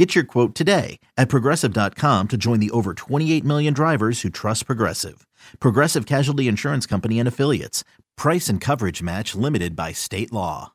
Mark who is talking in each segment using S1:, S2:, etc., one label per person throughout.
S1: Get your quote today at progressive.com to join the over 28 million drivers who trust Progressive. Progressive Casualty Insurance Company and Affiliates. Price and coverage match limited by state law.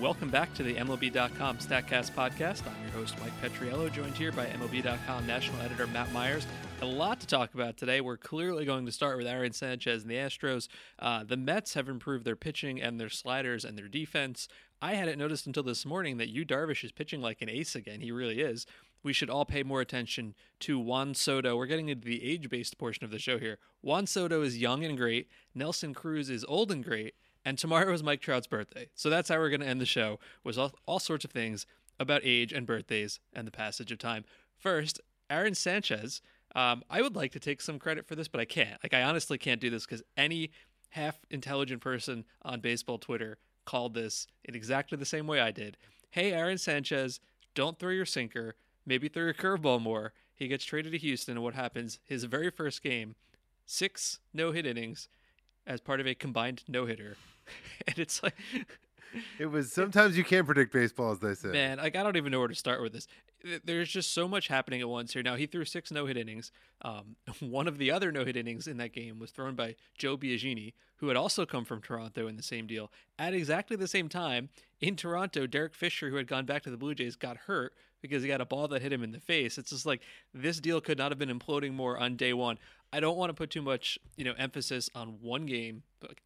S2: Welcome back to the MLB.com StatCast podcast. I'm your host, Mike Petriello, joined here by MLB.com national editor Matt Meyers. A lot to talk about today. We're clearly going to start with Aaron Sanchez and the Astros. Uh, the Mets have improved their pitching and their sliders and their defense. I hadn't noticed until this morning that Yu Darvish is pitching like an ace again. He really is. We should all pay more attention to Juan Soto. We're getting into the age based portion of the show here. Juan Soto is young and great. Nelson Cruz is old and great. And tomorrow is Mike Trout's birthday. So that's how we're going to end the show with all, all sorts of things about age and birthdays and the passage of time. First, Aaron Sanchez. Um, I would like to take some credit for this, but I can't. Like, I honestly can't do this because any half intelligent person on baseball Twitter called this in exactly the same way I did. Hey, Aaron Sanchez, don't throw your sinker. Maybe throw your curveball more. He gets traded to Houston, and what happens? His very first game, six no hit innings as part of a combined no hitter. and it's like
S3: it was sometimes you can't predict baseball, as they say.
S2: Man, like I don't even know where to start with this. There's just so much happening at once here. Now he threw six no hit innings. Um, one of the other no hit innings in that game was thrown by Joe Biagini, who had also come from Toronto in the same deal. At exactly the same time, in Toronto, Derek Fisher, who had gone back to the Blue Jays, got hurt because he got a ball that hit him in the face. It's just like this deal could not have been imploding more on day one. I don't want to put too much, you know, emphasis on one game, but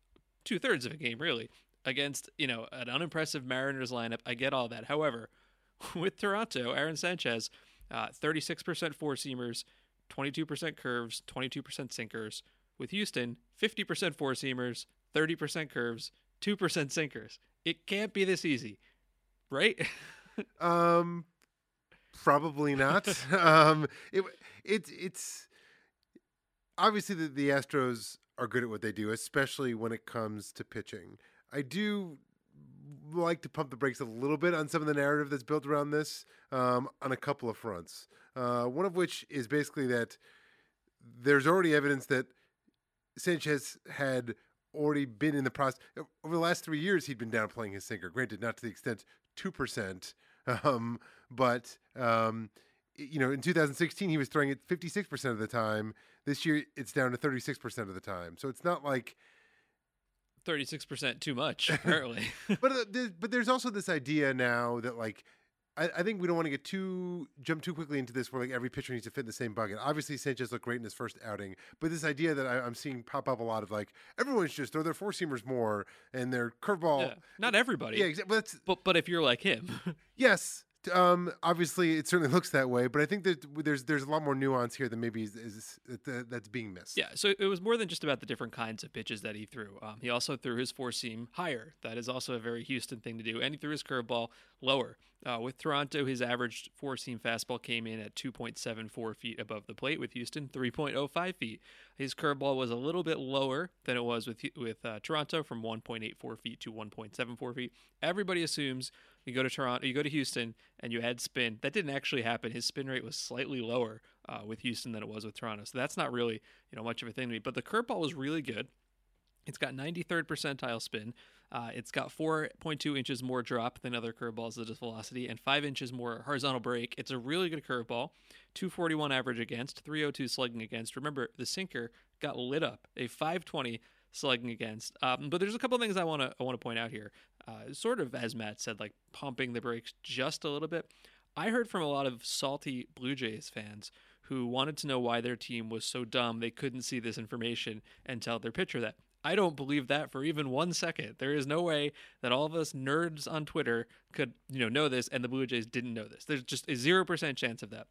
S2: two thirds of a game really against you know an unimpressive Mariners lineup. I get all that. However, with Toronto, Aaron Sanchez, uh, 36% four seamers, 22% curves, 22% sinkers. With Houston, 50% four seamers, 30% curves, 2% sinkers. It can't be this easy, right?
S3: um, probably not. um, it, it it's obviously the, the Astros are good at what they do, especially when it comes to pitching. I do like to pump the brakes a little bit on some of the narrative that's built around this um, on a couple of fronts. Uh, one of which is basically that there's already evidence that Sanchez had already been in the process over the last three years. He'd been downplaying his sinker. Granted, not to the extent two percent, um, but um, you know, in 2016 he was throwing it 56 percent of the time. This year it's down to 36 percent of the time. So it's not like
S2: 36% too much apparently
S3: but uh, there's, but there's also this idea now that like I, I, think we don't want to get too jump too quickly into this where like every pitcher needs to fit in the same bucket. Obviously, Sanchez looked great in his first outing, but this idea that I, am seeing pop up a lot of like everyone's just throw their four seamers more and their curveball.
S2: Yeah, not everybody.
S3: Yeah, exactly.
S2: But, but but if you're like him,
S3: yes, um, obviously, it certainly looks that way, but I think that there's there's a lot more nuance here than maybe is, is, that's being missed.
S2: Yeah, so it was more than just about the different kinds of pitches that he threw. Um, he also threw his four seam higher. That is also a very Houston thing to do, and he threw his curveball lower. Uh, with Toronto, his average four seam fastball came in at 2.74 feet above the plate. With Houston, 3.05 feet. His curveball was a little bit lower than it was with with uh, Toronto, from 1.84 feet to 1.74 feet. Everybody assumes you go to Toronto, you go to Houston, and you add spin. That didn't actually happen. His spin rate was slightly lower uh, with Houston than it was with Toronto, so that's not really you know much of a thing to me. But the curveball was really good. It's got 93rd percentile spin. Uh, it's got 4.2 inches more drop than other curveballs at its velocity and 5 inches more horizontal break. It's a really good curveball. 241 average against, 302 slugging against. Remember, the sinker got lit up. A 520 slugging against. Um, but there's a couple things I want to I want to point out here. Uh, sort of as Matt said, like pumping the brakes just a little bit. I heard from a lot of salty Blue Jays fans who wanted to know why their team was so dumb they couldn't see this information and tell their pitcher that. I don't believe that for even one second. There is no way that all of us nerds on Twitter could, you know, know this and the Blue Jays didn't know this. There's just a 0% chance of that.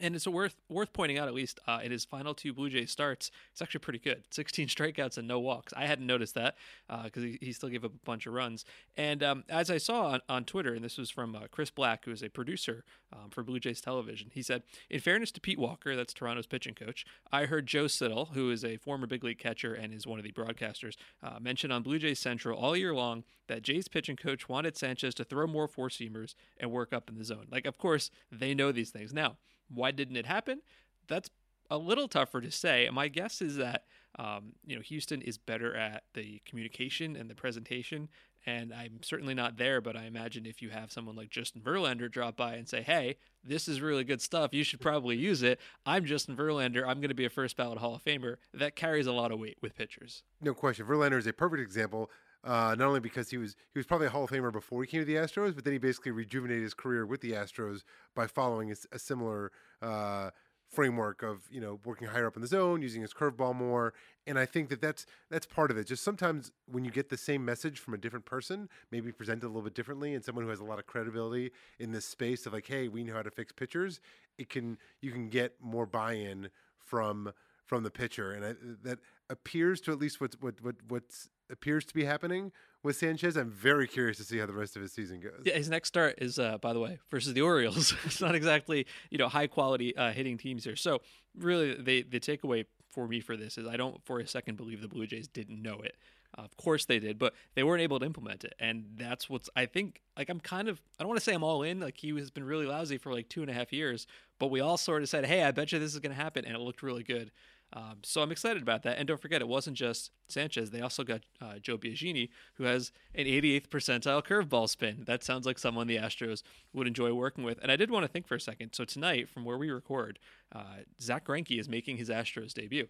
S2: And it's worth worth pointing out, at least uh, in his final two Blue Jays starts, it's actually pretty good. 16 strikeouts and no walks. I hadn't noticed that because uh, he, he still gave up a bunch of runs. And um, as I saw on, on Twitter, and this was from uh, Chris Black, who is a producer um, for Blue Jays television, he said, in fairness to Pete Walker, that's Toronto's pitching coach, I heard Joe Siddall, who is a former big league catcher and is one of the broadcasters, uh, mention on Blue Jays Central all year long that Jays pitching coach wanted Sanchez to throw more four seamers and work up in the zone. Like, of course, they know these things. Now, why didn't it happen? That's a little tougher to say. My guess is that um, you know Houston is better at the communication and the presentation, and I'm certainly not there. But I imagine if you have someone like Justin Verlander drop by and say, "Hey, this is really good stuff. You should probably use it." I'm Justin Verlander. I'm going to be a first ballot Hall of Famer. That carries a lot of weight with pitchers.
S3: No question. Verlander is a perfect example. Uh, not only because he was he was probably a Hall of Famer before he came to the Astros, but then he basically rejuvenated his career with the Astros by following a, a similar uh, framework of you know working higher up in the zone, using his curveball more, and I think that that's that's part of it. Just sometimes when you get the same message from a different person, maybe presented a little bit differently, and someone who has a lot of credibility in this space of like, hey, we know how to fix pitchers, it can you can get more buy-in from from the pitcher, and I, that appears to at least what what what what's appears to be happening with Sanchez. I'm very curious to see how the rest of his season goes.
S2: Yeah, his next start is, uh, by the way, versus the Orioles. it's not exactly you know high quality uh, hitting teams here. So really, the the takeaway for me for this is I don't for a second believe the Blue Jays didn't know it. Uh, of course they did, but they weren't able to implement it, and that's what's I think. Like I'm kind of I don't want to say I'm all in. Like he has been really lousy for like two and a half years, but we all sort of said, hey, I bet you this is going to happen, and it looked really good. Um, so I'm excited about that. And don't forget, it wasn't just Sanchez. They also got uh, Joe Biagini, who has an 88th percentile curveball spin. That sounds like someone the Astros would enjoy working with. And I did want to think for a second. So tonight, from where we record, uh, Zack Greinke is making his Astros debut.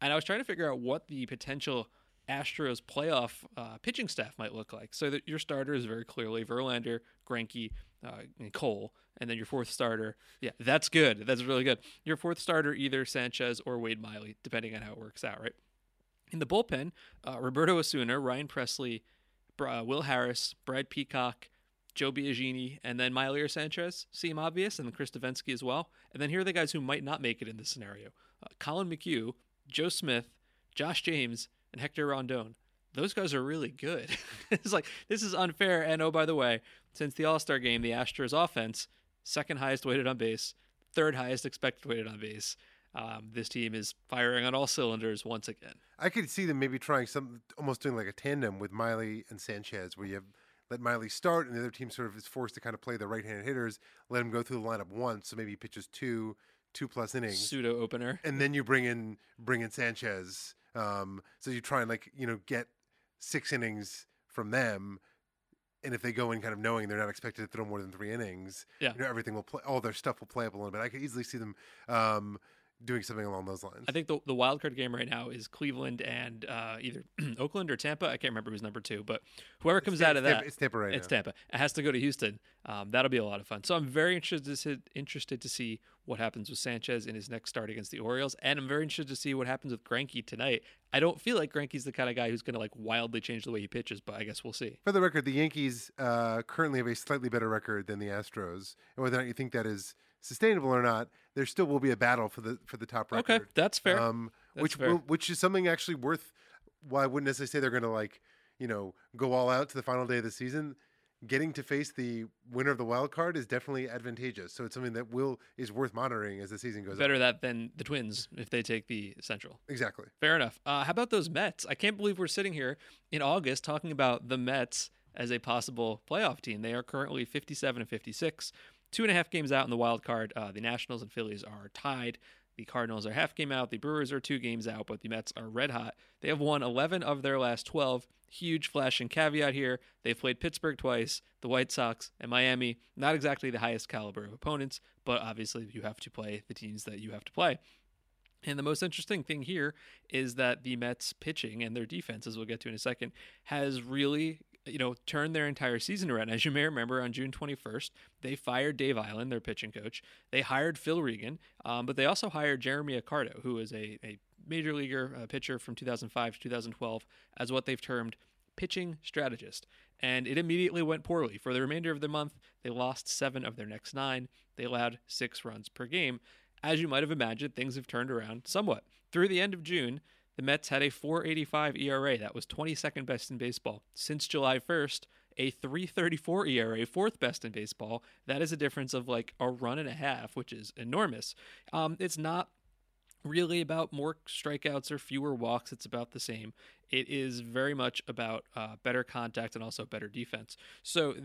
S2: And I was trying to figure out what the potential Astros playoff uh, pitching staff might look like. So that your starter is very clearly Verlander, Greinke, uh, and Cole, and then your fourth starter. Yeah, that's good. That's really good. Your fourth starter, either Sanchez or Wade Miley, depending on how it works out, right? In the bullpen, uh, Roberto Osuna, Ryan Pressly, uh, Will Harris, Brad Peacock, Joe Biagini, and then Miley or Sanchez seem obvious, and then Chris Devenski as well. And then here are the guys who might not make it in this scenario uh, Collin McHugh, Joe Smith, Josh James, and Hector Rondon those guys are really good. it's like this is unfair. And oh, by the way, since the All Star game, the Astros offense second highest weighted on base, third highest expected weighted on base. Um, this team is firing on all cylinders once again.
S3: I could see them maybe trying some, almost doing like a tandem with Miley and Sanchez, where you have let Miley start, and the other team sort of is forced to kind of play the right-handed hitters, let him go through the lineup once, so maybe he pitches two, two plus innings,
S2: pseudo opener,
S3: and then you bring in bring in Sanchez. Um, so you try and like you know get six innings from them. And if they go in kind of knowing they're not expected to throw more than three innings,
S2: yeah.
S3: you know, everything will play. All their stuff will play up a little bit. I could easily see them um, doing something along those lines.
S2: I think the the wild card game right now is Cleveland and uh, either Oakland or Tampa. I can't remember who's number two, but whoever comes
S3: it's
S2: out of
S3: Tampa,
S2: that,
S3: it's Tampa right
S2: It's
S3: now.
S2: Tampa. It has to go to Houston. Um, that'll be a lot of fun. So I'm very interested to see, interested to see what happens with Sanchez in his next start against the Orioles, and I'm very interested to see what happens with Greinke tonight. I don't feel like Greinke's the kind of guy who's going to like wildly change the way he pitches, but I guess we'll see.
S3: For the record, the Yankees uh, currently have a slightly better record than the Astros, and whether or not you think that is sustainable or not, there still will be a battle for the for the top record.
S2: Okay, that's fair.
S3: Um,
S2: That's
S3: which
S2: fair.
S3: Will, which is something actually worth. Why wouldn't necessarily say they're going to like you know go all out to the final day of the season? Getting to face the winner of the wild card is definitely advantageous. So it's something that will is worth monitoring as the season goes
S2: Better
S3: on.
S2: that than the Twins if they take the Central.
S3: Exactly.
S2: Fair enough. Uh, how about those Mets? I can't believe we're sitting here in August talking about the Mets as a possible playoff team. They are currently 57 and 56, two and a half games out in the wild card. Uh, the Nationals and Phillies are tied. The Cardinals are half game out. The Brewers are two games out, but the Mets are red hot. They have won 11 of their last 12. Huge flashing caveat here. They've played Pittsburgh twice, the White Sox, and Miami. Not exactly the highest caliber of opponents, but obviously you have to play the teams that you have to play. And the most interesting thing here is that the Mets pitching and their defense, as we'll get to in a second, has really you know turned their entire season around. As you may remember, on June 21st, they fired Dave Eiland, their pitching coach. They hired Phil Regan, um, but they also hired Jeremy Accardo, who is a, a major leaguer pitcher from 2005 to 2012, as what they've termed pitching strategist. And it immediately went poorly. For the remainder of the month, they lost seven of their next nine. They allowed six runs per game. as you might have imagined, things have turned around somewhat. Through the end of June, the Mets had a 485 ERA. That was 22nd best in baseball. Since July 1st, a 334 ERA, fourth best in baseball. That is a difference of like a run and a half, which is enormous. Um, it's not really about more strikeouts or fewer walks. It's about the same. It is very much about uh, better contact and also better defense. So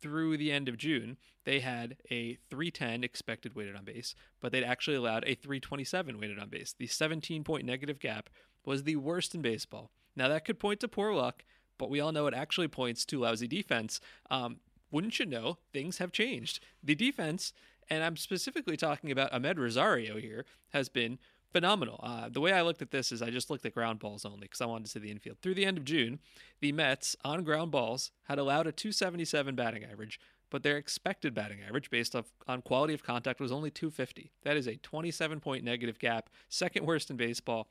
S2: through the end of June, they had a 310 expected weighted on base, but they'd actually allowed a 327 weighted on base. The 17 point negative gap was the worst in baseball. Now, that could point to poor luck, but we all know it actually points to lousy defense. Um, wouldn't you know, things have changed. The defense, and I'm specifically talking about Amed Rosario here, has been phenomenal. Uh, the way I looked at this is I just looked at ground balls only because I wanted to see the infield. Through the end of June, the Mets on ground balls had allowed a 277 batting average, but their expected batting average based off, on quality of contact was only 250. That is a 27 point negative gap, second worst in baseball.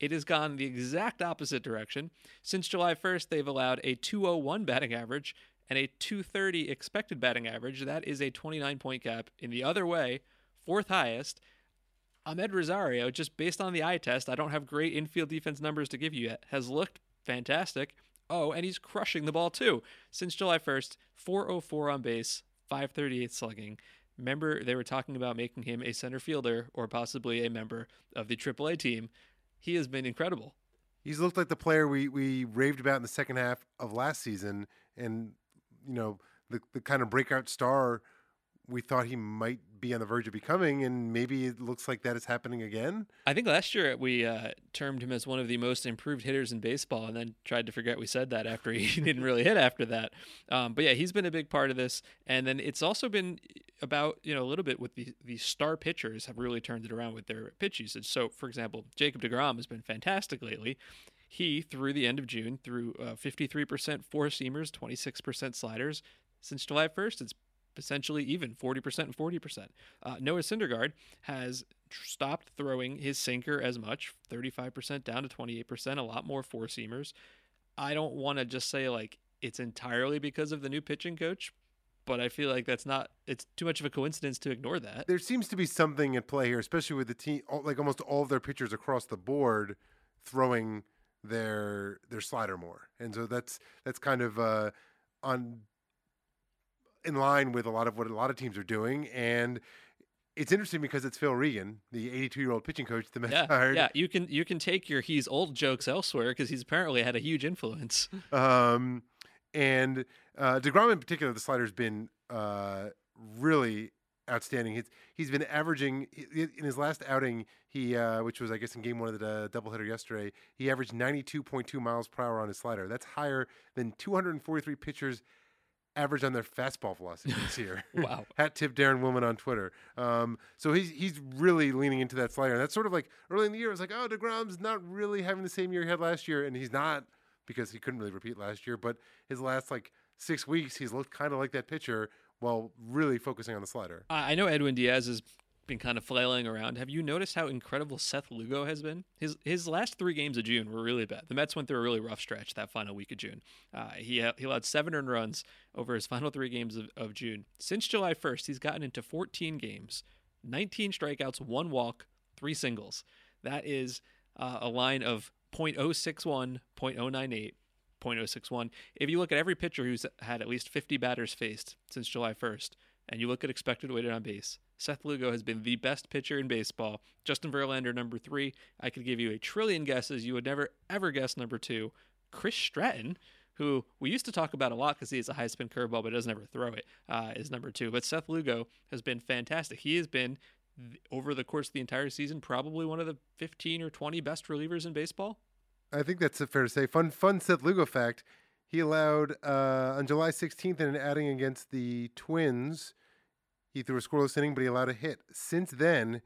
S2: It has gone the exact opposite direction. Since July 1st, they've allowed a 201 batting average and a 230 expected batting average. That is a 29 point gap in the other way, fourth highest. Amed Rosario, just based on the eye test, I don't have great infield defense numbers to give you yet, has looked fantastic. Oh, and he's crushing the ball too. Since July 1st, 404 on base, 538 slugging. Remember, they were talking about making him a center fielder or possibly a member of the AAA team. He has been incredible.
S3: He's looked like the player we, we raved about in the second half of last season, and you know the the kind of breakout star we thought he might be on the verge of becoming, and maybe it looks like that is happening again.
S2: I think last year we uh, termed him as one of the most improved hitters in baseball, and then tried to forget we said that after he didn't really hit after that. Um, but yeah, he's been a big part of this, and then it's also been about you know a little bit with the the star pitchers have really turned it around with their pitch usage. So, for example, Jacob Degrom has been fantastic lately. He, through the end of June, threw uh, 53% four seamers, 26% sliders. Since July 1st, it's essentially even 40% and 40%. Uh, Noah Syndergaard has stopped throwing his sinker as much, 35% down to 28%, a lot more four seamers. I don't want to just say like it's entirely because of the new pitching coach, but I feel like that's not it's too much of a coincidence to ignore that.
S3: There seems to be something at play here, especially with the team like almost all of their pitchers across the board throwing their their slider more. And so that's that's kind of uh on in line with a lot of what a lot of teams are doing. And it's interesting because it's Phil Regan, the 82 year old pitching coach the Mets
S2: yeah,
S3: hired.
S2: Yeah, you can you can take your he's old jokes elsewhere because he's apparently had a huge influence.
S3: Um, and uh, Degrom in particular, the slider's been uh, really outstanding. He's he's been averaging in his last outing. He uh, which was I guess in game one of the doubleheader yesterday. He averaged 92.2 miles per hour on his slider. That's higher than 243 pitchers average on their fastball velocity this year.
S2: wow.
S3: Hat tip Daren Willman on Twitter. Um, so he's he's really leaning into that slider. And that's sort of like early in the year, it was like, oh, DeGrom's not really having the same year he had last year. And he's not because he couldn't really repeat last year. But his last like six weeks, he's looked kind of like that pitcher while really focusing on the slider.
S2: I know Edwin Diaz is been kind of flailing around. Have you noticed how incredible Seth Lugo has been? His his last three games of June were really bad. The Mets went through a really rough stretch that final week of June. Uh, he he allowed seven earned runs over his final three games of, of June. Since July 1st, he's gotten into 14 games, 19 strikeouts, one walk, three singles. That is uh, a line of 0.061, 0.098. 0.061. If you look at every pitcher who's had at least 50 batters faced since July 1st, and you look at expected weighted on base, Seth Lugo has been the best pitcher in baseball. Justin Verlander, number three. I could give you a trillion guesses. You would never, ever guess number two. Chris Stratton, who we used to talk about a lot because he has a high spin curveball but doesn't ever throw it, uh, is number two. But Seth Lugo has been fantastic. He has been, over the course of the entire season, probably one of the 15 or 20 best relievers in baseball.
S3: I think that's fair to say. Fun, fun Seth Lugo fact. He allowed uh, on July 16th in an outing against the Twins he threw a scoreless inning, but he allowed a hit. Since then,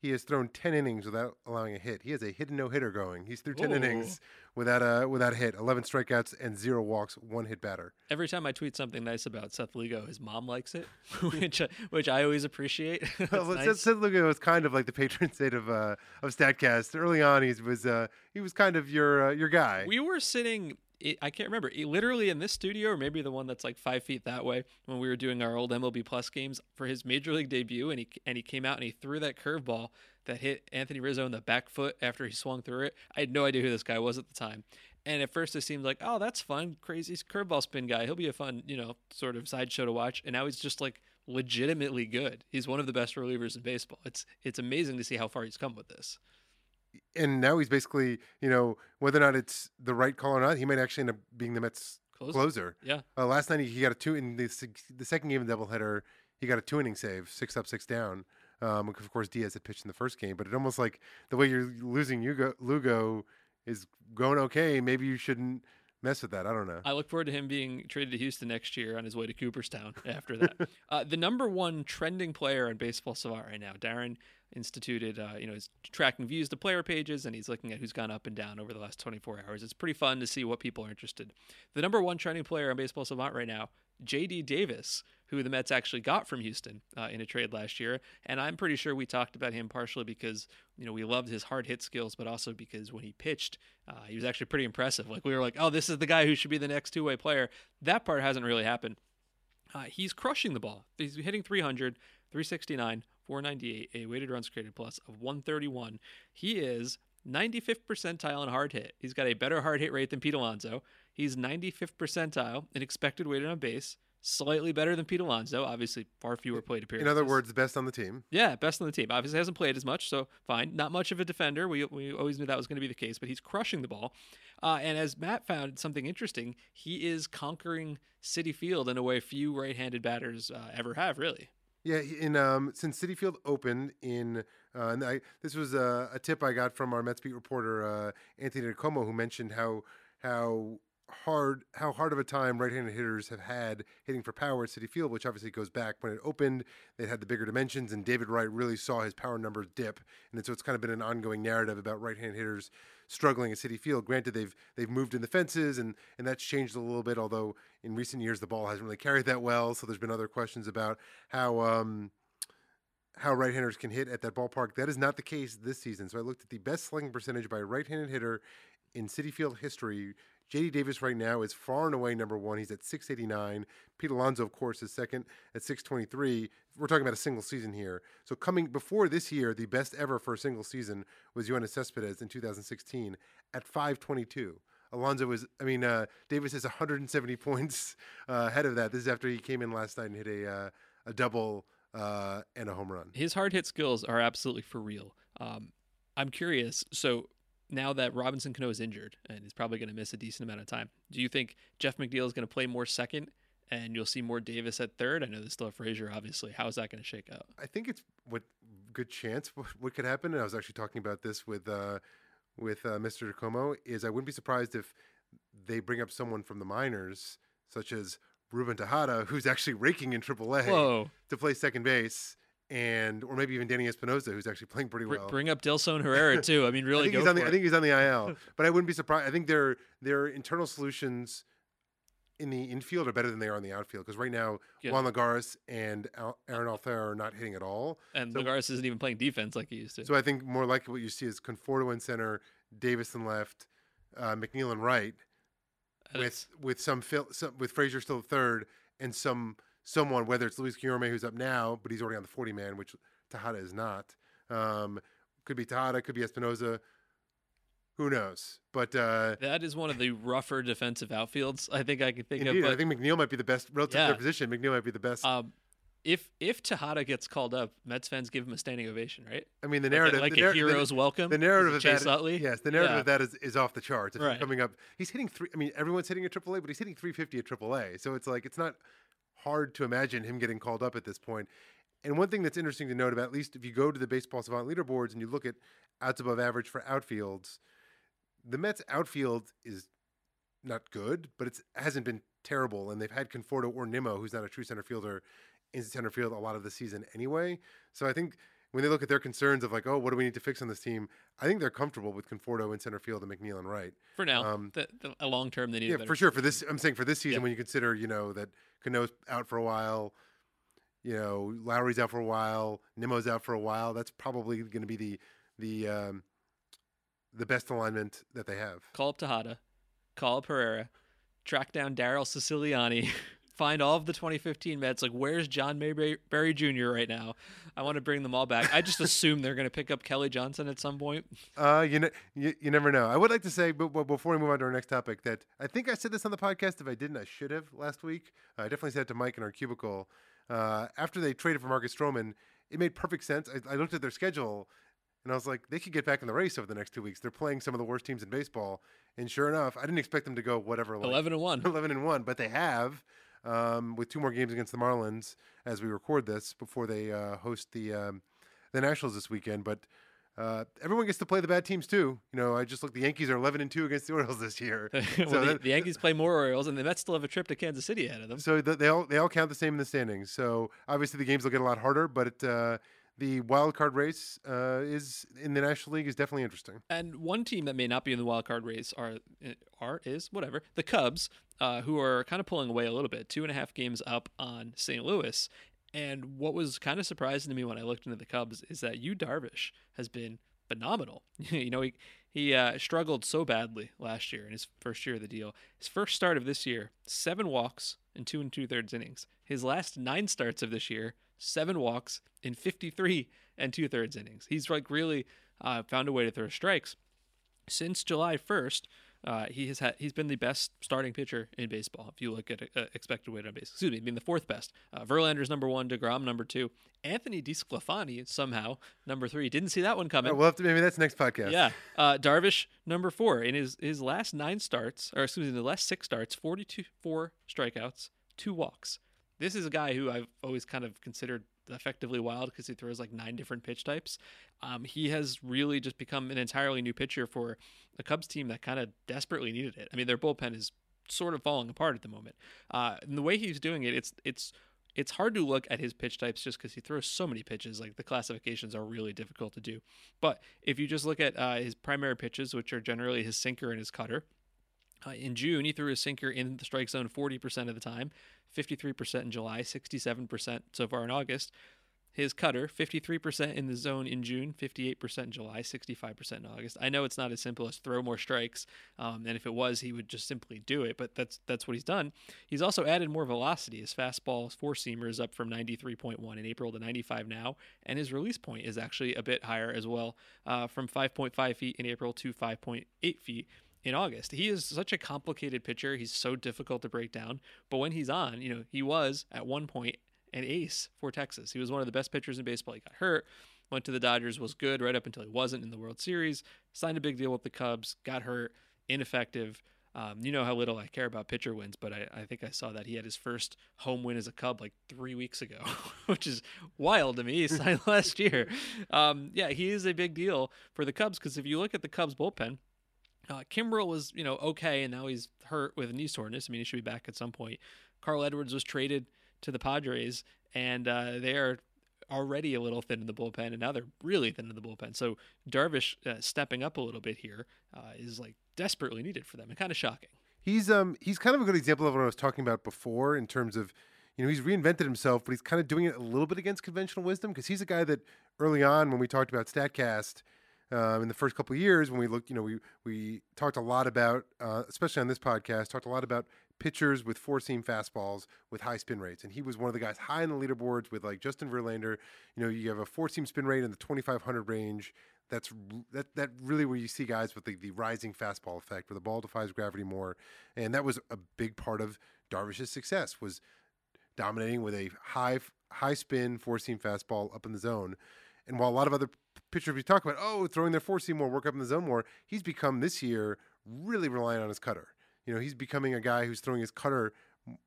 S3: he has thrown 10 innings without allowing a hit. He has a hit and no hitter going. He's through 10 Ooh. innings without a without a hit, 11 strikeouts and zero walks, one hit batter.
S2: Every time I tweet something nice about Seth Lugo, his mom likes it, which which I always appreciate.
S3: well, nice. Seth, Seth Lugo was kind of like the patron saint of uh, of Statcast. Early on, he was uh, he was kind of your uh, your guy.
S2: We were sitting it, I can't remember. It, literally in this studio, or maybe the one that's like five feet that way, when we were doing our old MLB Plus games for his major league debut, and he and he came out and he threw that curveball that hit Anthony Rizzo in the back foot after he swung through it. I had no idea who this guy was at the time. And at first it seemed like, oh, that's fun, crazy curveball spin guy. He'll be a fun, you know, sort of sideshow to watch. And now he's just like legitimately good. He's one of the best relievers in baseball. It's it's amazing to see how far he's come with this
S3: and now he's basically, you know, whether or not it's the right call or not, he might actually end up being the Mets closer. closer.
S2: Yeah.
S3: Uh, last night he got a two in the the second game of the doubleheader. He got a two inning save, six up, six down. Um, of course, Diaz had pitched in the first game, but it almost like the way you're losing Lugo, Lugo is going okay. Maybe you shouldn't mess with that. I don't know.
S2: I look forward to him being traded to Houston next year on his way to Cooperstown after that. uh, the number one trending player in Baseball Savant right now, Daren instituted, uh, you know, he's tracking views to player pages and he's looking at who's gone up and down over the last 24 hours. It's pretty fun to see what people are interested. The number one trending player on Baseball Savant right now, J.D. Davis, who the Mets actually got from Houston uh, in a trade last year, and I'm pretty sure we talked about him partially because you know we loved his hard hit skills, but also because when he pitched, uh, he was actually pretty impressive. Like we were like, oh, this is the guy who should be the next two way player. That part hasn't really happened. Uh, he's crushing the ball. He's hitting 300, 369, 498, a weighted runs created plus of 131. He is 95th percentile in hard hit. He's got a better hard hit rate than Pete Alonso. He's 95th percentile in expected weighted on base, slightly better than Pete Alonso. Obviously, far fewer plate appearances.
S3: In other words, best on the team.
S2: Yeah, best on the team. Obviously, hasn't played as much, so fine. Not much of a defender. We, we always knew that was going to be the case, but he's crushing the ball. Uh, and as Matt found something interesting, he is conquering Citi Field in a way few right-handed batters uh, ever have, really.
S3: Yeah, in um, since Citi Field opened in, uh, and I, this was a, a, tip I got from our Mets beat reporter uh, Anthony DiComo, who mentioned how how hard how hard of a time right-handed hitters have had hitting for power at Citi Field, which obviously goes back when it opened. They had the bigger dimensions, and David Wright really saw his power numbers dip, and so it's kind of been an ongoing narrative about right-handed hitters struggling at Citi Field. Granted, they've they've moved in the fences, and and that's changed a little bit. Although in recent years the ball hasn't really carried that well, so there's been other questions about how. Um, how right-handers can hit at that ballpark. That is not the case this season. So I looked at the best slugging percentage by a right-handed hitter in City Field history. JD Davis right now is far and away number one. He's at 689. Pete Alonso, of course, is second at 623. We're talking about a single season here. So coming before this year, the best ever for a single season was Yoenis Cespedes in 2016 at 522. Alonso was, I mean, uh, Davis is 170 points uh, ahead of that. This is after he came in last night and hit a uh, a double uh, and a home run.
S2: His hard hit skills are absolutely for real. Um, I'm curious. So now that Robinson Cano is injured and he's probably going to miss a decent amount of time, do you think Jeff McNeil is going to play more second and you'll see more Davis at third? I know there's still a Frazier, obviously. How is that going to shake out?
S3: I think it's what good chance what could happen. And I was actually talking about this with uh, with uh, Mr. DiComo. Is I wouldn't be surprised if they bring up someone from the minors, such as Ruben Tejada, who's actually raking in AAA
S2: Whoa.
S3: to play second base and or maybe even Danny Espinosa, who's actually playing pretty well.
S2: Bring up Dilson Herrera too. I mean, really,
S3: I think,
S2: he's
S3: on
S2: the,
S3: I think he's on the IL, but I wouldn't be surprised. I think their their internal solutions in the infield are better than they are in the outfield because right now yeah. Juan Lagares and Aaron Altherr are not hitting at all,
S2: and so, Lagares isn't even playing defense like he used to.
S3: So I think more likely what you see is Conforto in center, Davis in left, uh, McNeil in right, with with some, some with Frazier still third, and some someone, whether it's Luis Guillorme, who's up now, but he's already on the 40 man, which Tejada is not. Um, could be Tejada, could be Espinosa. Who knows? But uh,
S2: that is one of the rougher defensive outfields I think I can think
S3: indeed,
S2: of. But,
S3: I think McNeil might be the best relative yeah. to their position. McNeil might be the best.
S2: Um, if if Tejada gets called up, Mets fans give him a standing ovation, right?
S3: I mean, the narrative,
S2: like,
S3: a, like
S2: the
S3: a
S2: hero's
S3: the,
S2: welcome.
S3: The narrative of
S2: Chase
S3: that,
S2: Utley.
S3: yes, the narrative
S2: yeah.
S3: of that is, is off the charts. If
S2: right.
S3: coming up, he's hitting three. I mean, everyone's hitting a AAA, but he's hitting 350 at AAA. So it's like it's not hard to imagine him getting called up at this point. And one thing that's interesting to note about, at least if you go to the baseball savant leaderboards and you look at outs above average for outfields, the Mets outfield is not good, but it hasn't been terrible. And they've had Conforto or Nimmo, who's not a true center fielder, in center field a lot of the season anyway. So I think when they look at their concerns of like, oh, what do we need to fix on this team? I think they're comfortable with Conforto in center field and McNeil and right
S2: for now. Um, the, the, a long term, they need.
S3: Yeah, for sure. For this, I'm saying for this season, when you consider, you know, that Cano's out for a while, you know, Lowrie's out for a while, Nimmo's out for a while. That's probably going to be the the um, the best alignment that they have.
S2: Call up Tejada. call up Pereira, track down Darrell Ceciliani, find all of the 2015 Mets. Like, where's John Mayberry Jr. right now? I want to bring them all back. I just assume they're going to pick up Kelly Johnson at some point.
S3: Uh, you know, you, you never know. I would like to say, but, but before we move on to our next topic, that I think I said this on the podcast. If I didn't, I should have last week. Uh, I definitely said it to Mike in our cubicle. Uh, after they traded for Marcus Stroman, it made perfect sense. I, I looked at their schedule and I was like, they could get back in the race over the next two weeks. They're playing some of the worst teams in baseball, and sure enough, I didn't expect them to go whatever like,
S2: eleven and one.
S3: Eleven and one, but they have um, with two more games against the Marlins as we record this before they uh, host the um, the Nationals this weekend. But uh, everyone gets to play the bad teams too. You know, I just look. The Yankees are eleven and two against the Orioles this year.
S2: well, so the, that, the, Yankees play more Orioles, and the Mets still have a trip to Kansas City ahead of them.
S3: So the, they all they all count the same in the standings. So obviously the games will get a lot harder, but it, uh, the wild card race uh, is in the National League is definitely interesting.
S2: And one team that may not be in the wild card race are are is whatever the Cubs, uh, who are kind of pulling away a little bit, two and a half games up on St. Louis. And what was kind of surprising to me when I looked into the Cubs is that Yu Darvish has been phenomenal. you know, he he uh, struggled so badly last year in his first year of the deal. His first start of this year, seven walks in two and two thirds innings. His last nine starts of this year, seven walks in 53 and two thirds innings. He's like really uh, found a way to throw strikes. Since July 1st, uh, he has had he's been the best starting pitcher in baseball. If you look at uh, expected weight on base, excuse me, being the fourth best. Uh, Verlander's number one, Degrom number two, Anthony DeSclafani somehow number three. Didn't see that one coming.
S3: Right, we'll have to maybe that's next podcast.
S2: Yeah, uh, Darvish number four in his his last nine starts, or excuse me, the last six starts, forty two four strikeouts, two walks. This is a guy who I've always kind of considered effectively wild because he throws like nine different pitch types. Um, he has really just become an entirely new pitcher for a Cubs team that kind of desperately needed it. I mean, their bullpen is sort of falling apart at the moment. Uh, and the way he's doing it, it's it's it's hard to look at his pitch types just because he throws so many pitches. Like the classifications are really difficult to do. But if you just look at uh, his primary pitches, which are generally his sinker and his cutter, uh, in June, he threw his sinker in the strike zone 40% of the time. 53% in July, 67% so far in August. His cutter, 53% in the zone in June, 58% in July, 65% in August. I know it's not as simple as throw more strikes, um, and if it was, he would just simply do it. But that's that's what he's done. He's also added more velocity. His fastball, four seamer, is up from 93.1 in April to 95 now, and his release point is actually a bit higher as well, uh, from 5.5 feet in April to 5.8 feet in August. He is such a complicated pitcher. He's so difficult to break down. But when he's on, you know, he was at one point an ace for Texas. He was one of the best pitchers in baseball. He got hurt, went to the Dodgers, was good right up until he wasn't in the World Series, signed a big deal with the Cubs, got hurt, ineffective. Um, you know how little I care about pitcher wins, but I, I, think I saw that he had his first home win as a Cub like three weeks ago, which is wild to me. He signed last year. Um, yeah, he is a big deal for the Cubs because if you look at the Cubs bullpen, uh, Kimbrel was, you know, okay, and now he's hurt with knee soreness. I mean, he should be back at some point. Carl Edwards was traded to the Padres, and uh, they are already a little thin in the bullpen, and now they're really thin in the bullpen. So Darvish uh, stepping up a little bit here uh, is like desperately needed for them, and kind of shocking.
S3: He's um he's kind of a good example of what I was talking about before in terms of you know he's reinvented himself, but he's kind of doing it a little bit against conventional wisdom because he's a guy that early on when we talked about Statcast um, in the first couple of years when we looked, you know, we we talked a lot about, uh, especially on this podcast, talked a lot about pitchers with four seam fastballs with high spin rates, and he was one of the guys high in the leaderboards with like Justin Verlander. You know, you have a four seam spin rate in the 2,500 range. That's that that really where you see guys with the, the rising fastball effect, where the ball defies gravity more, and that was a big part of Darvish's success was dominating with a high high spin four seam fastball up in the zone. And while a lot of other pitchers we talk about, oh, throwing their four seam more, work up in the zone more, he's become this year really relying on his cutter. You know, he's becoming a guy who's throwing his cutter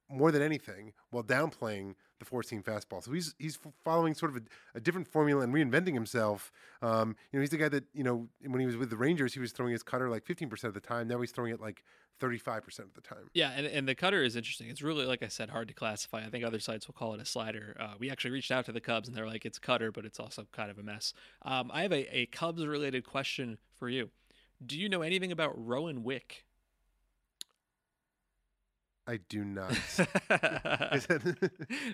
S3: more than anything while downplaying the four seam fastball. So he's he's following sort of a, a different formula and reinventing himself. Um, you know, he's the guy that you know when he was with the Rangers, he was throwing his cutter like 15% of the time. Now he's throwing it like 35% of the time.
S2: Yeah, and, and the cutter is interesting. It's really, like I said, hard to classify. I think other sites will call it a slider. Uh, we actually reached out to the Cubs and they're like, it's cutter, but it's also kind of a mess. Um, I have a, a Cubs related question for you. Do you know anything about Rowan Wick?
S3: I do not.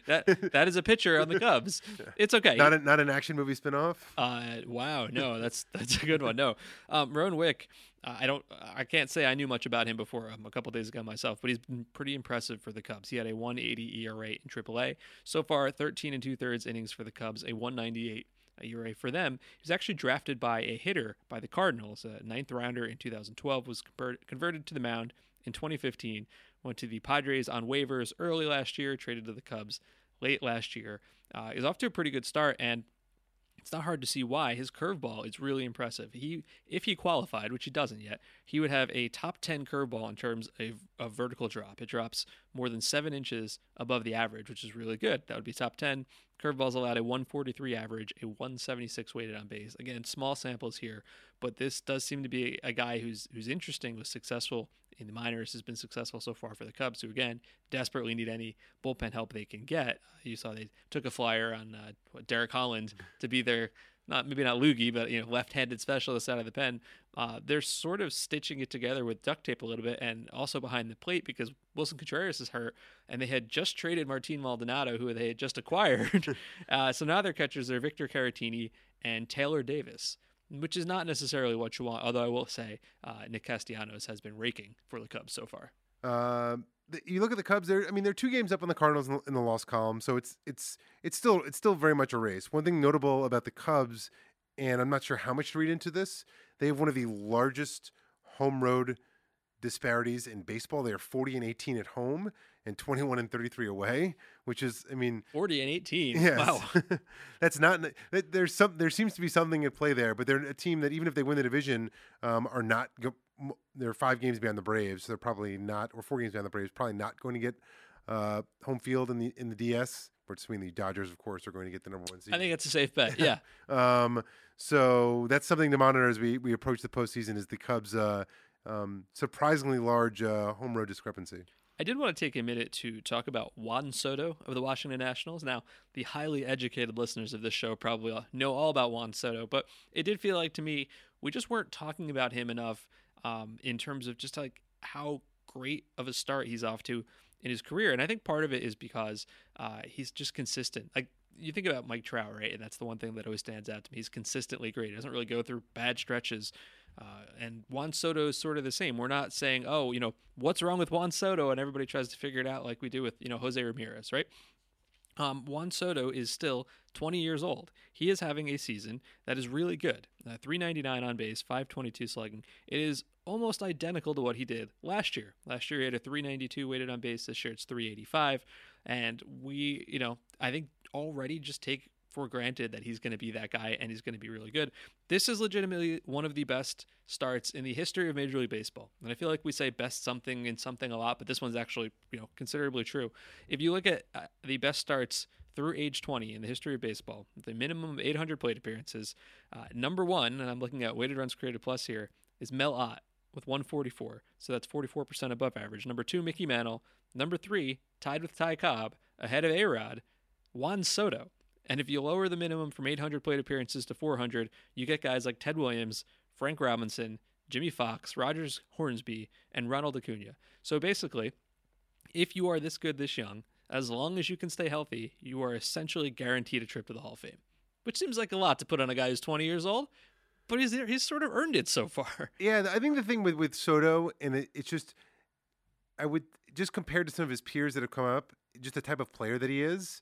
S2: that that is a pitcher on the Cubs. It's okay.
S3: not a, not an action movie spinoff.
S2: Uh, wow, no, that's that's a good one. No, um, Rowan Wick. Uh, I don't. I can't say I knew much about him before um, a couple days ago myself, but he's been pretty impressive for the Cubs. He had a 180 ERA in AAA so far, 13 and two thirds innings for the Cubs, a 198 ERA for them. He was actually drafted by a hitter by the Cardinals, a ninth rounder in 2012, was converted to the mound in 2015, went to the Padres on waivers early last year, traded to the Cubs late last year. Uh, is off to a pretty good start, and it's not hard to see why. His curveball is really impressive. He, if he qualified, which he doesn't yet, he would have a top 10 curveball in terms of, of vertical drop. It drops more than seven inches above the average, which is really good. That would be top 10. Curveballs allowed a 143 average, a 176 weighted on base. Again, small samples here, but this does seem to be a guy who's who's interesting, was successful in the minors, has been successful so far for the Cubs, who again desperately need any bullpen help they can get. Uh, you saw they took a flyer on uh, what, Derek Holland to be their not maybe not loogie, but you know left-handed specialist out of the pen. Uh, they're sort of stitching it together with duct tape a little bit, and also behind the plate because Willson Contreras is hurt, and they had just traded Martin Maldonado, who they had just acquired. uh, so now their catchers are Victor Caratini and Taylor Davis which is not necessarily what you want. Although I will say, uh, Nick Castellanos has been raking for the Cubs so far.
S3: Uh, you look at the Cubs; they're I mean they're two games up on the Cardinals in the, in the loss column, so it's it's it's still it's still very much a race. One thing notable about the Cubs, and I'm not sure how much to read into this, they have one of the largest home road disparities in baseball. They are 40 and 18 at home and 21 and 33 away, which is, I mean,
S2: 40 and 18.
S3: Yes.
S2: Wow.
S3: That's not, there's some, there seems to be something at play there, but they're a team that even if they win the division, um, are not, they're five games behind the Braves. So they're probably not, or four games behind the Braves, probably not going to get uh, home field in the, in the DS. Between the Dodgers, of course, are going to get the number one seed.
S2: I think that's a safe bet. Yeah.
S3: um, so that's something to monitor as we, we approach the postseason. Is the Cubs' uh, um, surprisingly large uh, home road discrepancy?
S2: I did want to take a minute to talk about Juan Soto of the Washington Nationals. Now, the highly educated listeners of this show probably know all about Juan Soto, but it did feel like to me we just weren't talking about him enough um, in terms of just like how great of a start he's off to in his career. And I think part of it is because uh, he's just consistent. Like you think about Mike Trout, right? And that's the one thing that always stands out to me. He's consistently great. He doesn't really go through bad stretches. Uh, and Juan Soto is sort of the same. We're not saying, oh, you know, what's wrong with Juan Soto, and everybody tries to figure it out like we do with, you know, Jose Ramirez, right? Um, Juan Soto is still 20 years old. He is having a season that is really good. Uh, 399 on base, 522 slugging. It is almost identical to what he did last year. Last year he had a 392 weighted on base. This year it's 385. And we, you know, I think already just take for granted that he's going to be that guy and he's going to be really good. This is legitimately one of the best starts in the history of Major League Baseball. And I feel like we say best something in something a lot, but this one's actually, you know, considerably true. If you look at uh, the best starts through age 20 in the history of baseball, the minimum of 800 plate appearances, uh, number one, and I'm looking at weighted runs created plus here, is Mel Ott with 144. So that's 44% above average. Number two, Mickey Mantle. Number three, tied with Ty Cobb, ahead of A Rod, Juan Soto. And if you lower the minimum from 800 plate appearances to 400, you get guys like Ted Williams, Frank Robinson, Jimmie Foxx, Rogers Hornsby, and Ronald Acuna. So basically, if you are this good this young, as long as you can stay healthy, you are essentially guaranteed a trip to the Hall of Fame. Which seems like a lot to put on a guy who's 20 years old, but he's he's sort of earned it so far.
S3: Yeah, I think the thing with with Soto, and it, it's just, I would just compared to some of his peers that have come up, just the type of player that he is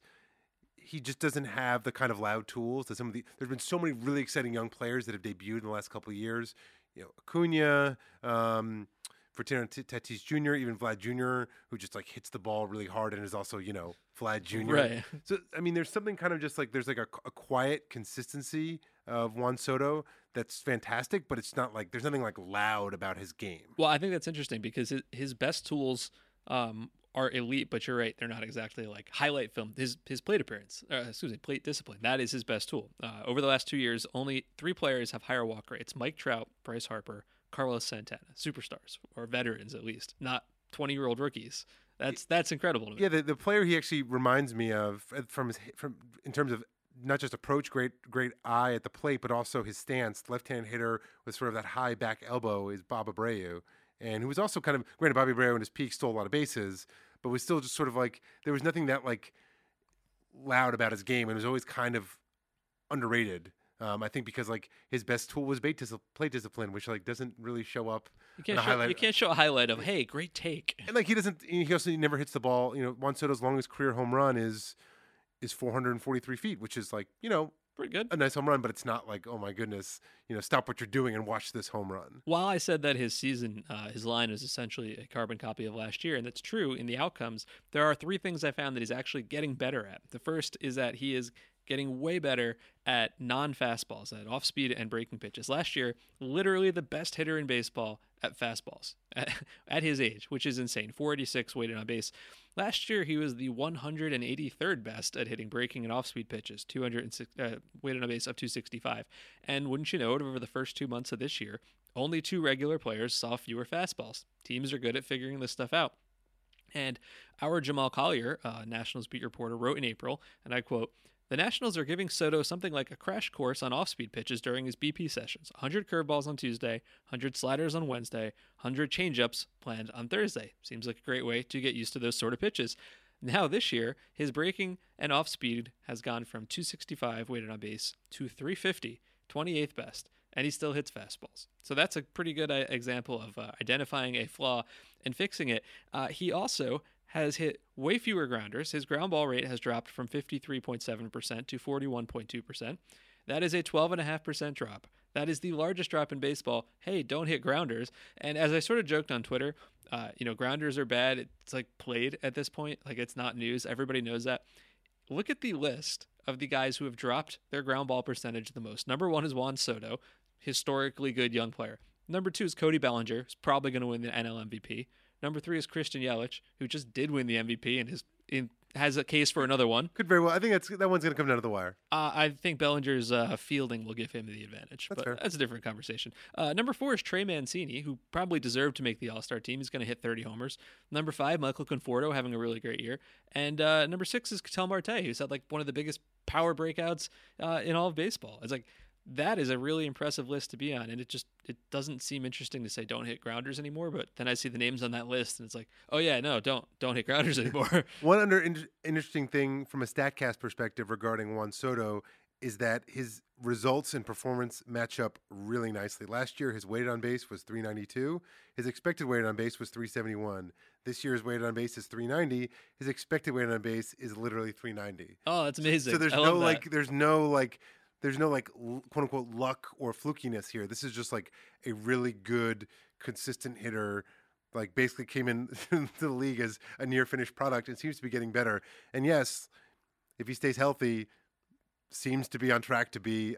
S3: he just doesn't have the kind of loud tools that some of the. There's been so many really exciting young players that have debuted in the last couple of years. You know, Acuna, um, Fernando Tatis Jr., even Vlad Jr., who just like hits the ball really hard and is also you know Vlad Jr.
S2: Right.
S3: So I mean, there's something kind of just like there's like a, a quiet consistency of Juan Soto that's fantastic, but it's not like there's nothing like loud about his game.
S2: Well, I think that's interesting because his, his best tools um, are elite, but you're right, they're not exactly like highlight film. His his plate appearance, uh, excuse me, plate discipline, that is his best tool. Uh, over the last two years, only three players have higher walk rates: Mike Trout, Bryce Harper, Carlos Santana, superstars or veterans at least, not 20 year old rookies. That's that's incredible.
S3: Yeah, the, the player he actually reminds me of uh, from his from in terms of not just approach, great great eye at the plate, but also his stance. Left hand hitter with sort of that high back elbow is Bob Abreu and who was also kind of granted Bobby Abreu in his peak stole a lot of bases, but was still just sort of like there was nothing that like loud about his game, and was always kind of underrated. Um, I think because like his best tool was bait dis- plate discipline, which like doesn't really show up.
S2: You can't show,
S3: highlight-
S2: you can't show a highlight of hey, great take.
S3: And like he doesn't, he also never hits the ball. You know, Juan Soto's longest career home run is is 443 feet, which is like you know
S2: Pretty good.
S3: a nice home run, but it's not like oh my goodness, you know, stop what you're doing and watch this home run.
S2: While I said that his season, uh, his line is essentially a carbon copy of last year, and that's true in the outcomes, there are three things I found that he's actually getting better at. The first is that he is getting way better at non fastballs, at off speed and breaking pitches. Last year, literally the best hitter in baseball at fastballs at, his age, which is insane. 486 weighted on base. Last year, he was the 183rd best at hitting breaking and off speed pitches, 206 uh, weighted on base up to 65. And wouldn't you know it, over the first two months of this year, only two regular players saw fewer fastballs. Teams are good at figuring this stuff out. And our Jamal Collier, uh, Nationals beat reporter, wrote in April, and I quote, the Nationals are giving Soto something like a crash course on off speed pitches during his BP sessions 100 curveballs on Tuesday, 100 sliders on Wednesday, 100 changeups planned on Thursday. Seems like a great way to get used to those sort of pitches. Now, this year, his breaking and off speed has gone from 265 weighted on base to 350, 28th best, and he still hits fastballs. So that's a pretty good uh, example of uh, identifying a flaw and fixing it. Uh, he also has hit way fewer grounders. His ground ball rate has dropped from 53.7% to 41.2%. That is a 12.5% drop. That is the largest drop in baseball. Hey, don't hit grounders. And as I sort of joked on Twitter, uh, you know, grounders are bad. It's like played at this point. Like it's not news. Everybody knows that. Look at the list of the guys who have dropped their ground ball percentage the most. Number one is Juan Soto, historically good young player. Number two is Cody Bellinger, who's probably going to win the NL MVP. Number three is Christian Yelich, who just did win the MVP and is in, has a case for another one.
S3: Could very well. I think that's that one's going to come down to the wire.
S2: Uh, I think Bellinger's uh, fielding will give him the advantage,
S3: That's
S2: but
S3: fair.
S2: that's a different conversation. Uh, number four is Trey Mancini, who probably deserved to make the All Star team. He's going to hit 30 homers. Number five, Michael Conforto, having a really great year. And uh, number six is Ketel Marte, who's had like one of the biggest power breakouts uh, in all of baseball. It's like that is a really impressive list to be on, and it just it doesn't seem interesting to say don't hit grounders anymore. But then I see the names on that list, and it's like, oh yeah, no, don't don't hit grounders anymore.
S3: One under in- interesting thing from a Statcast perspective regarding Juan Soto is that his results and performance match up really nicely. Last year, his weighted on base was 392. His expected weighted on base was 371. This year's weighted on base is 390. His expected weighted on base is literally 390.
S2: oh, that's amazing.
S3: So there's
S2: I
S3: no like, there's no like, there's no like quote unquote luck or flukiness here. This is just like a really good, consistent hitter. Like basically came in to the league as a near finished product and seems to be getting better. And yes, if he stays healthy, seems to be on track to be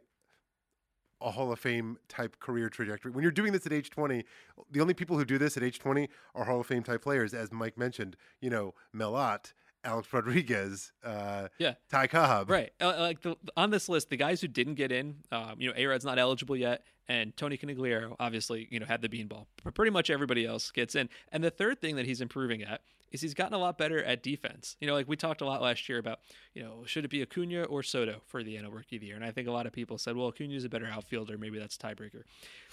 S3: a Hall of Fame type career trajectory. When you're doing this at age 20, the only people who do this at age 20 are Hall of Fame type players, as Mike mentioned. You know, Mel Ott, Alex Rodriguez, uh,
S2: Yeah.
S3: Ty Cobb.
S2: Right. Uh, like the, on this list, the guys who didn't get in, um, you know, A-Rod's not eligible yet, and Tony Conigliaro obviously, you know, had the beanball. But pretty much everybody else gets in. And the third thing that he's improving at is he's gotten a lot better at defense. You know, like we talked a lot last year about, you know, should it be Acuna or Soto for the NL Rookie of the Year? And I think a lot of people said, well, Acuna's a better outfielder. Maybe that's a tiebreaker.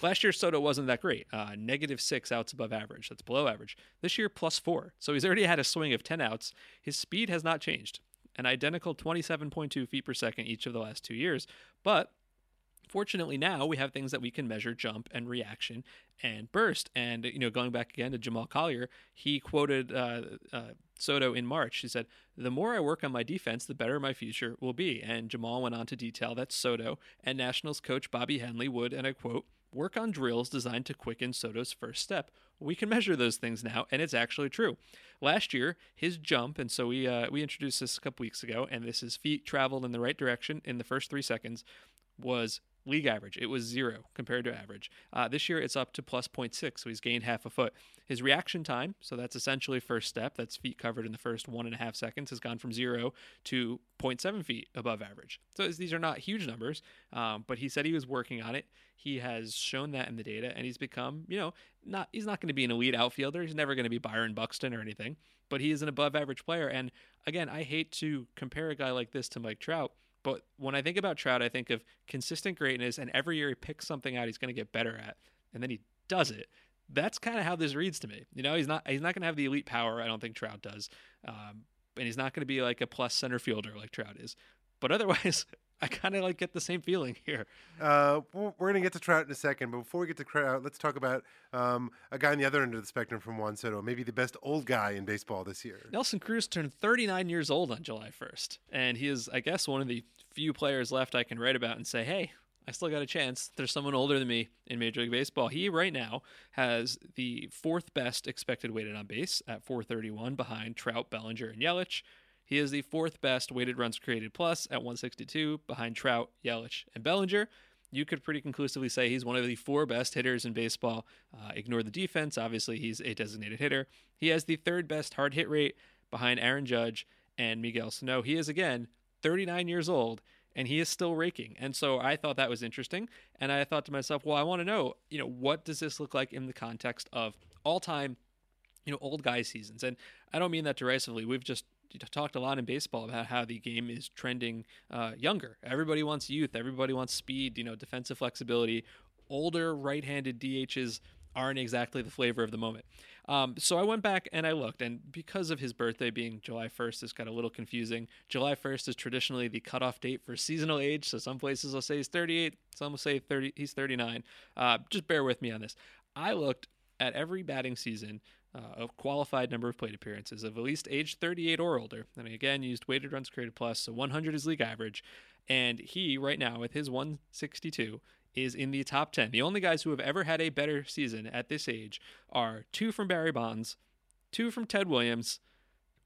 S2: Last year, Soto wasn't that great. Uh, negative six outs above average. That's below average. This year, plus four. So he's already had a swing of 10 outs. His speed has not changed an identical 27.2 feet per second each of the last two years. But fortunately now we have things that we can measure jump and reaction and burst. And you know going back again to jamal collier he quoted uh, uh, soto in march. He said the more i work on my defense the better my future will be. And jamal went on to detail that soto and nationals coach bobby henley would and i quote work on drills designed to quicken soto's first step. We can measure those things now and it's actually true. Last year his jump and so we uh, we introduced this a couple weeks ago and this is feet traveled in the right direction in the first three seconds was league average. It was zero compared to average. Uh, this year it's up to plus 0.6, so he's gained half a foot. His reaction time, so that's essentially first step, that's feet covered in the first one and a half seconds, has gone from zero to 0.7 feet above average. So these are not huge numbers, um, but he said he was working on it. He has shown that in the data, and he's become, you know, not he's not going to be an elite outfielder. He's never going to be Byron Buxton or anything, but he is an above average player. And again, I hate to compare a guy like this to Mike Trout. But when I think about Trout, I think of consistent greatness, and every year he picks something out he's going to get better at, and then he does it. that's kind of how this reads to me. You know, he's not he's not going to have the elite power. I don't think Trout does, um, and he's not going to be like a plus center fielder like Trout is. But otherwise, I kind of like get the same feeling here.
S3: Uh, we're going to get to Trout in a second, but before we get to Trout, let's talk about um, a guy on the other end of the spectrum from Juan Soto, maybe the best old guy in baseball this year.
S2: Nelson Cruz turned 39 years old on July 1st, and he is, I guess, one of the few players left I can write about and say, hey, I still got a chance. There's someone older than me in Major League Baseball. He right now has the fourth best expected weighted on base at 431 behind Trout, Bellinger, and Yelich. He is the fourth best weighted runs created plus at 162 behind Trout, Yelich, and Bellinger. You could pretty conclusively say he's one of the four best hitters in baseball. Uh, ignore the defense. Obviously, he's a designated hitter. He has the third best hard hit rate behind Aaron Judge and Miguel Sano. He is, again, 39 years old and he is still raking. And so I thought that was interesting. And I thought to myself, well, I want to know, you know, what does this look like in the context of all time, you know, old guy seasons? And I don't mean that derisively. We've just talked a lot in baseball about how the game is trending uh, younger. Everybody wants youth. Everybody wants speed. You know, defensive flexibility. Older right-handed DHs aren't exactly the flavor of the moment. Um, so I went back and I looked, and because of his birthday being July 1st, it's got a little confusing. July 1st is traditionally the cutoff date for seasonal age, so some places will say he's 38, some will say 30, he's 39. Uh, just bear with me on this. I looked at every batting season uh, a qualified number of plate appearances of at least age 38 or older. And again, used weighted runs created plus, so 100 is league average. And he, right now, with his 162, is in the top 10. The only guys who have ever had a better season at this age are two from Barry Bonds, two from Ted Williams,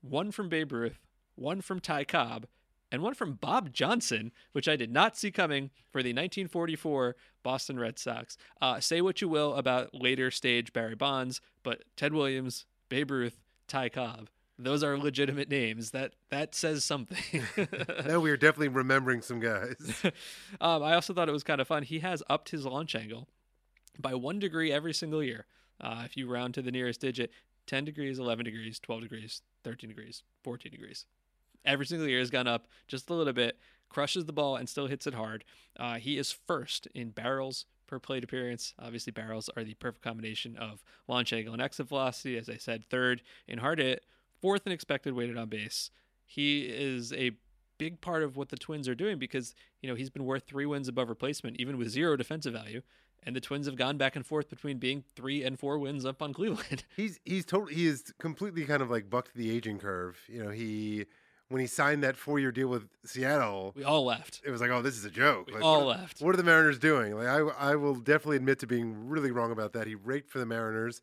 S2: one from Babe Ruth, one from Ty Cobb, and one from Bob Johnson, which I did not see coming for the 1944 Boston Red Sox. Uh, say what you will about later stage Barry Bonds, but Ted Williams, Babe Ruth, Ty Cobb, those are legitimate names. That that says something.
S3: now we are definitely remembering some guys.
S2: um, I also thought it was kind of fun. He has upped his launch angle by one degree every single year. Uh, if you round to the nearest digit, 10 degrees, 11 degrees, 12 degrees, 13 degrees, 14 degrees every single year has gone up just a little bit, crushes the ball and still hits it hard. Uh, he is first in barrels per plate appearance. Obviously, barrels are the perfect combination of launch angle and exit velocity. As I said, third in hard hit, fourth in expected weighted on base. He is a big part of what the Twins are doing because you know he's been worth three wins above replacement, even with zero defensive value. And the Twins have gone back and forth between being three and four wins up on Cleveland.
S3: He's he's totally he is completely kind of like bucked the aging curve. You know he when he signed that four year deal with Seattle,
S2: we all left.
S3: It was like, oh, this is a joke.
S2: We
S3: like,
S2: all
S3: what,
S2: left.
S3: What are the Mariners doing? Like, I, I will definitely admit to being really wrong about that. He raked for the Mariners.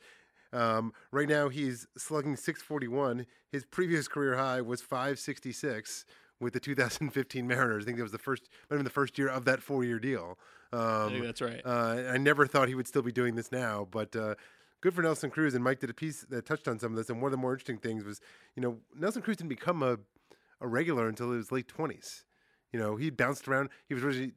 S3: Um, right now, he's slugging 641. His previous career high was 566 with the 2015 Mariners. I think that was the first, might the first year of that four year deal.
S2: Um, that's right.
S3: Uh, I never thought he would still be doing this now, but. Uh, good for Nelson Cruz. And Mike did a piece that touched on some of this. And one of the more interesting things was, you know, Nelson Cruz didn't become a a regular until his late twenties. You know, he bounced around. He was originally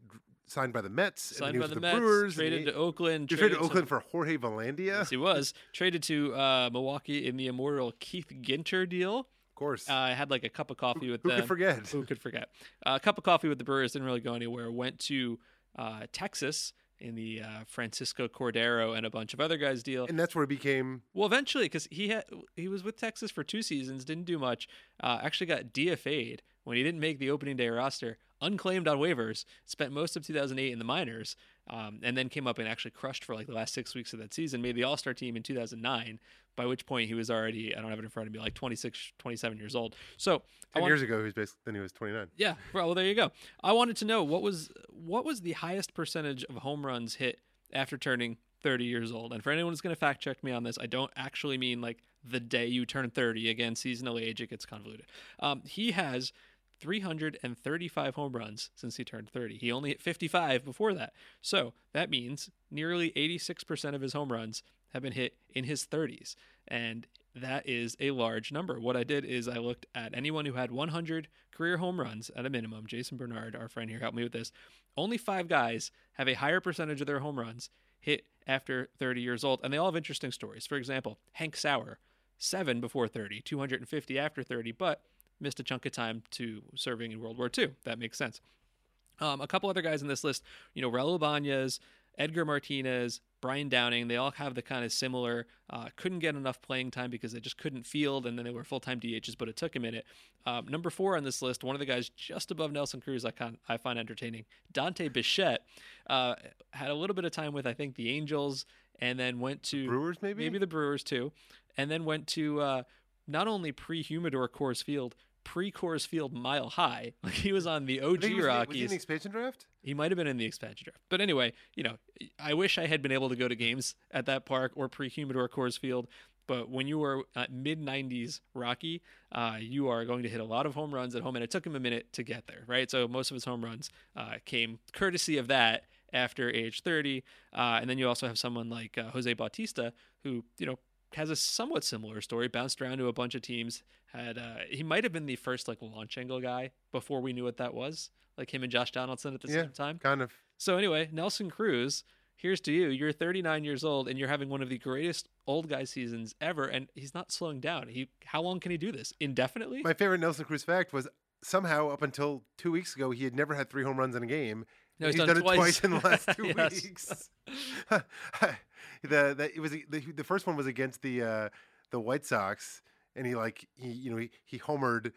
S3: signed by the Mets,
S2: signed by the,
S3: the,
S2: Mets,
S3: Brewers,
S2: traded
S3: he,
S2: to Oakland,
S3: traded, traded to Oakland for Jorge Velandia.
S2: Yes, he was traded to uh, Milwaukee in the immortal Keith Ginter deal.
S3: Of course,
S2: uh, I had like a cup of coffee
S3: who,
S2: with
S3: who
S2: them.
S3: Who could forget?
S2: Who could forget? Uh, a cup of coffee with the Brewers didn't really go anywhere. Went to uh, Texas in the uh, Francisco Cordero and a bunch of other guys deal.
S3: And that's where he became
S2: well eventually because he had he was with Texas for two seasons, didn't do much. Uh, actually got DFA'd when he didn't make the opening day roster, unclaimed on waivers. Spent most of 2008 in the minors, um, and then came up and actually crushed for like the last six weeks of that season. Made the All Star team in 2009. By which point he was already I don't have it in front of me like 26, 27 years old. So
S3: ten want, years ago he was basically then he was 29.
S2: Yeah, well there you go. I wanted to know what was what was the highest percentage of home runs hit after turning 30 years old. And for anyone who's going to fact check me on this, I don't actually mean like the day you turn 30. Again, seasonal age, it gets convoluted. Um, he has 335 home runs since he turned 30. He only hit 55 before that. So that means nearly 86% of his home runs have been hit in his 30s. And that is a large number. What I did is I looked at anyone who had 100 career home runs at a minimum. Jason Bernard, our friend here, helped me with this. Only five guys have a higher percentage of their home runs hit after 30 years old, and they all have interesting stories. For example, Hank Sauer, seven before 30, 250 after 30, but missed a chunk of time to serving in World War II. That makes sense. Um, a couple other guys in this list, you know, Raul Ibanez Edgar Martinez, Brian Downing, they all have the kind of similar, uh, couldn't get enough playing time because they just couldn't field, and then they were full time DHs, but it took a minute. Um, number four on this list, one of the guys just above Nelson Cruz, I, can, I find entertaining, Dante Bichette, uh, had a little bit of time with, I think, the Angels, and then went to
S3: Brewers, maybe
S2: maybe the Brewers too, and then went to uh, not only pre Humidor Coors Field, pre Coors Field Mile High. Like he was on the OG
S3: was,
S2: Rockies.
S3: Was he in the expansion draft?
S2: He might have been in the expansion draft. But anyway, you know, I wish I had been able to go to games at that park or pre Humidor Coors Field. But when you were mid 90s Rocky, uh, you are going to hit a lot of home runs at home. And it took him a minute to get there, right? So most of his home runs uh, came courtesy of that after age 30. Uh, and then you also have someone like uh, Jose Bautista, who, you know, has a somewhat similar story. Bounced around to a bunch of teams. Had uh, he might have been the first like launch angle guy before we knew what that was. Like him and Josh Donaldson at the
S3: Yeah.
S2: same time.
S3: Kind of.
S2: So anyway, Nelson Cruz, here's to you. You're 39 years old and you're having one of the greatest old guy seasons ever, and he's not slowing down. He how long can he do this indefinitely?
S3: My favorite Nelson Cruz fact was somehow up until two weeks ago he had never had three home runs in a game.
S2: no,
S3: he's, done, it twice in the last two weeks. the, the it was the, the first one was against the uh, the White Sox, and he like he you know he, he homered.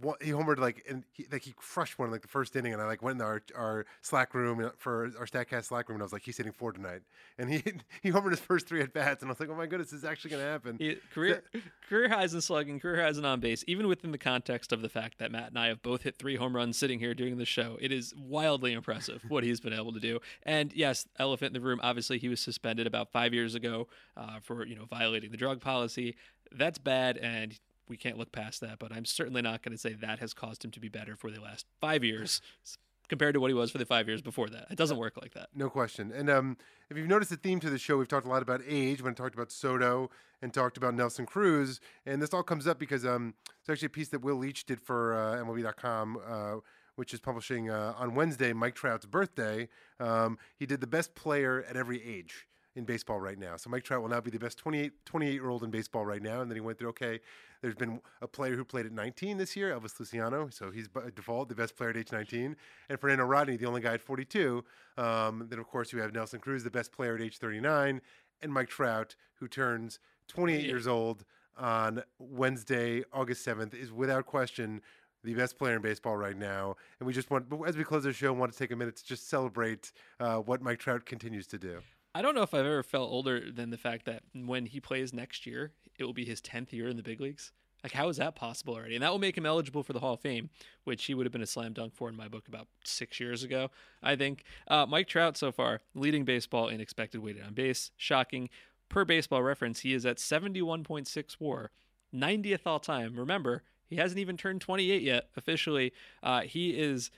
S3: One, he homered like and he, like he crushed one like the first inning, and I like went in our our Slack room uh, for our Statcast Slack room, and I was like, he's hitting four tonight, and he he homered his first three at bats, and I was like, oh my goodness, this is actually going to happen.
S2: He, career career highs in slugging, career highs in on base, even within the context of the fact that Matt and I have both hit three home runs sitting here doing the show. It is wildly impressive what he's been able to do. And yes, elephant in the room. Obviously, he was suspended about five years ago uh, for you know violating the drug policy. That's bad, and we can't look past that. But I'm certainly not going to say that has caused him to be better for the last five years compared to what he was for the five years before that. It doesn't work like that.
S3: No question. And um, if you've noticed the theme to the show, we've talked a lot about age when we talked about Soto and talked about Nelson Cruz. And this all comes up because um, it's actually a piece that Will Leitch did for uh, MLB.com, uh, which is publishing uh, on Wednesday, Mike Trout's birthday. Um, he did the best player at every age in baseball right now. So Mike Trout will now be the best 28, 28 year old in baseball right now. And then he went through, okay, there's been a player who played at 19 this year, Elvis Luciano. So he's by default the best player at age 19. And Fernando Rodney, the only guy at 42. Um, then, of course, you have Nelson Cruz, the best player at age 39. And Mike Trout, who turns 28
S2: 28.
S3: years old on Wednesday, August 7th, is without question the best player in baseball right now. And we just want, as we close the show, want to take a minute to just celebrate uh, what Mike Trout continues to do.
S2: I don't know if I've ever felt older than the fact that when he plays next year, it will be his 10th year in the big leagues. Like, how is that possible already? And that will make him eligible for the Hall of Fame, which he would have been a slam dunk for in my book about six years ago, I think. Uh, Mike Trout, so far, leading baseball in expected weighted on base. Shocking. Per baseball reference, he is at 71.6 war, 90th all time. Remember, he hasn't even turned 28 yet officially. Uh, he is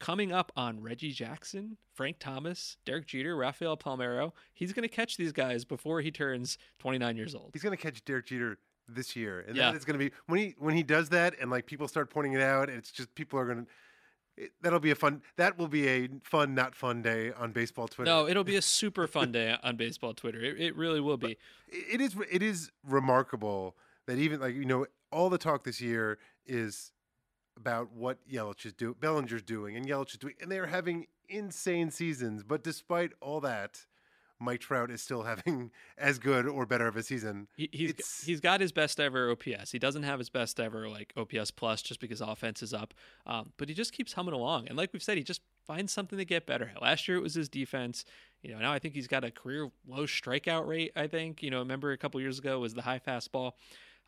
S2: coming up on Reggie Jackson, Frank Thomas, Derek Jeter, Rafael Palmeiro. He's going to catch these guys before he turns 29 years old.
S3: He's going to catch Derek Jeter this year, and
S2: Yeah.
S3: that is going to be when he when he does that, and like people start pointing it out. It's just people are going to. It, that'll be a fun. That will be a fun, not fun day on baseball Twitter.
S2: No, it'll be a super fun day on baseball Twitter. It, it really will be.
S3: it it is it is remarkable that even like you know all the talk this year is about what Yelich is doing, Bellinger's doing, and Yelich is doing, and they're having insane seasons. But despite all that, Mike Trout is still having as good or better of a season.
S2: He, he's
S3: It's-
S2: he's got his best ever OPS. He doesn't have his best ever like OPS plus just because offense is up, um, but he just keeps humming along. And like we've said, he just finds something to get better. at. Last year it was his defense. You know, now I think he's got a career low strikeout rate. I think you know. Remember a couple years ago was the high fastball.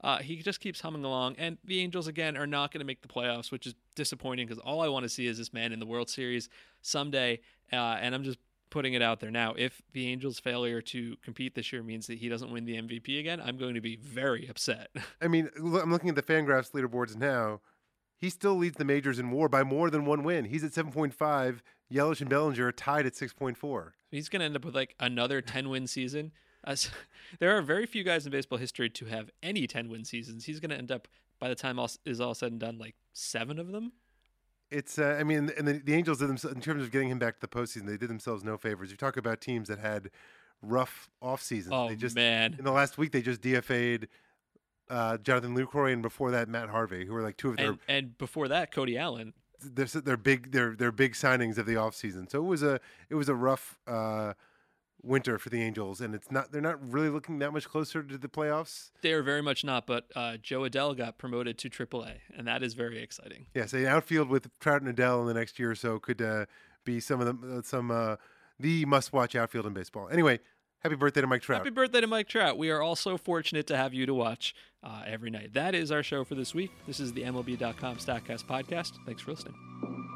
S2: Uh, he just keeps humming along, and the Angels again are not going to make the playoffs, which is disappointing because all I want to see is this man in the World Series someday. Uh, and I'm just putting it out there now. If the Angels' failure to compete this year means that he doesn't win the MVP again, I'm going to be very upset.
S3: I mean, I'm looking at the Fangraphs leaderboards now. He still leads the majors in WAR by more than one win. He's at 7.5. Yelich and Bellinger are tied at 6.4.
S2: He's going to end up with like another 10 win season. As there are very few guys in baseball history to have any 10 win seasons. He's going to end up by the time all is all said and done like seven of them.
S3: It's, uh, I mean, and the, the Angels did themselves, in terms of getting him back to the postseason, they did themselves no favors. You talk about teams that had rough off seasons.
S2: Oh
S3: they just,
S2: man.
S3: in the last week, they just DFA'd uh, Jonathan Lucroy and before that, Matt Harvey, who were like two of their
S2: And, and before that, Cody Allen.
S3: they're, they're big they're they're big signings of the offseason. So it was a it was a rough uh, winter for the Angels, and it's not they're not really looking that much closer to the playoffs.
S2: They are very much not, but uh, Jo Adell got promoted to AAA, and that is very exciting.
S3: Yes, an outfield with Trout and Adell in the next year or so could uh, be some of the some uh, the must watch outfield in baseball. Anyway, Happy birthday to Mike Trout.
S2: Happy birthday to Mike Trout. We are all so fortunate to have you to watch uh, every night. That is our show for this week. This is the MLB.com StatCast podcast. Thanks for listening.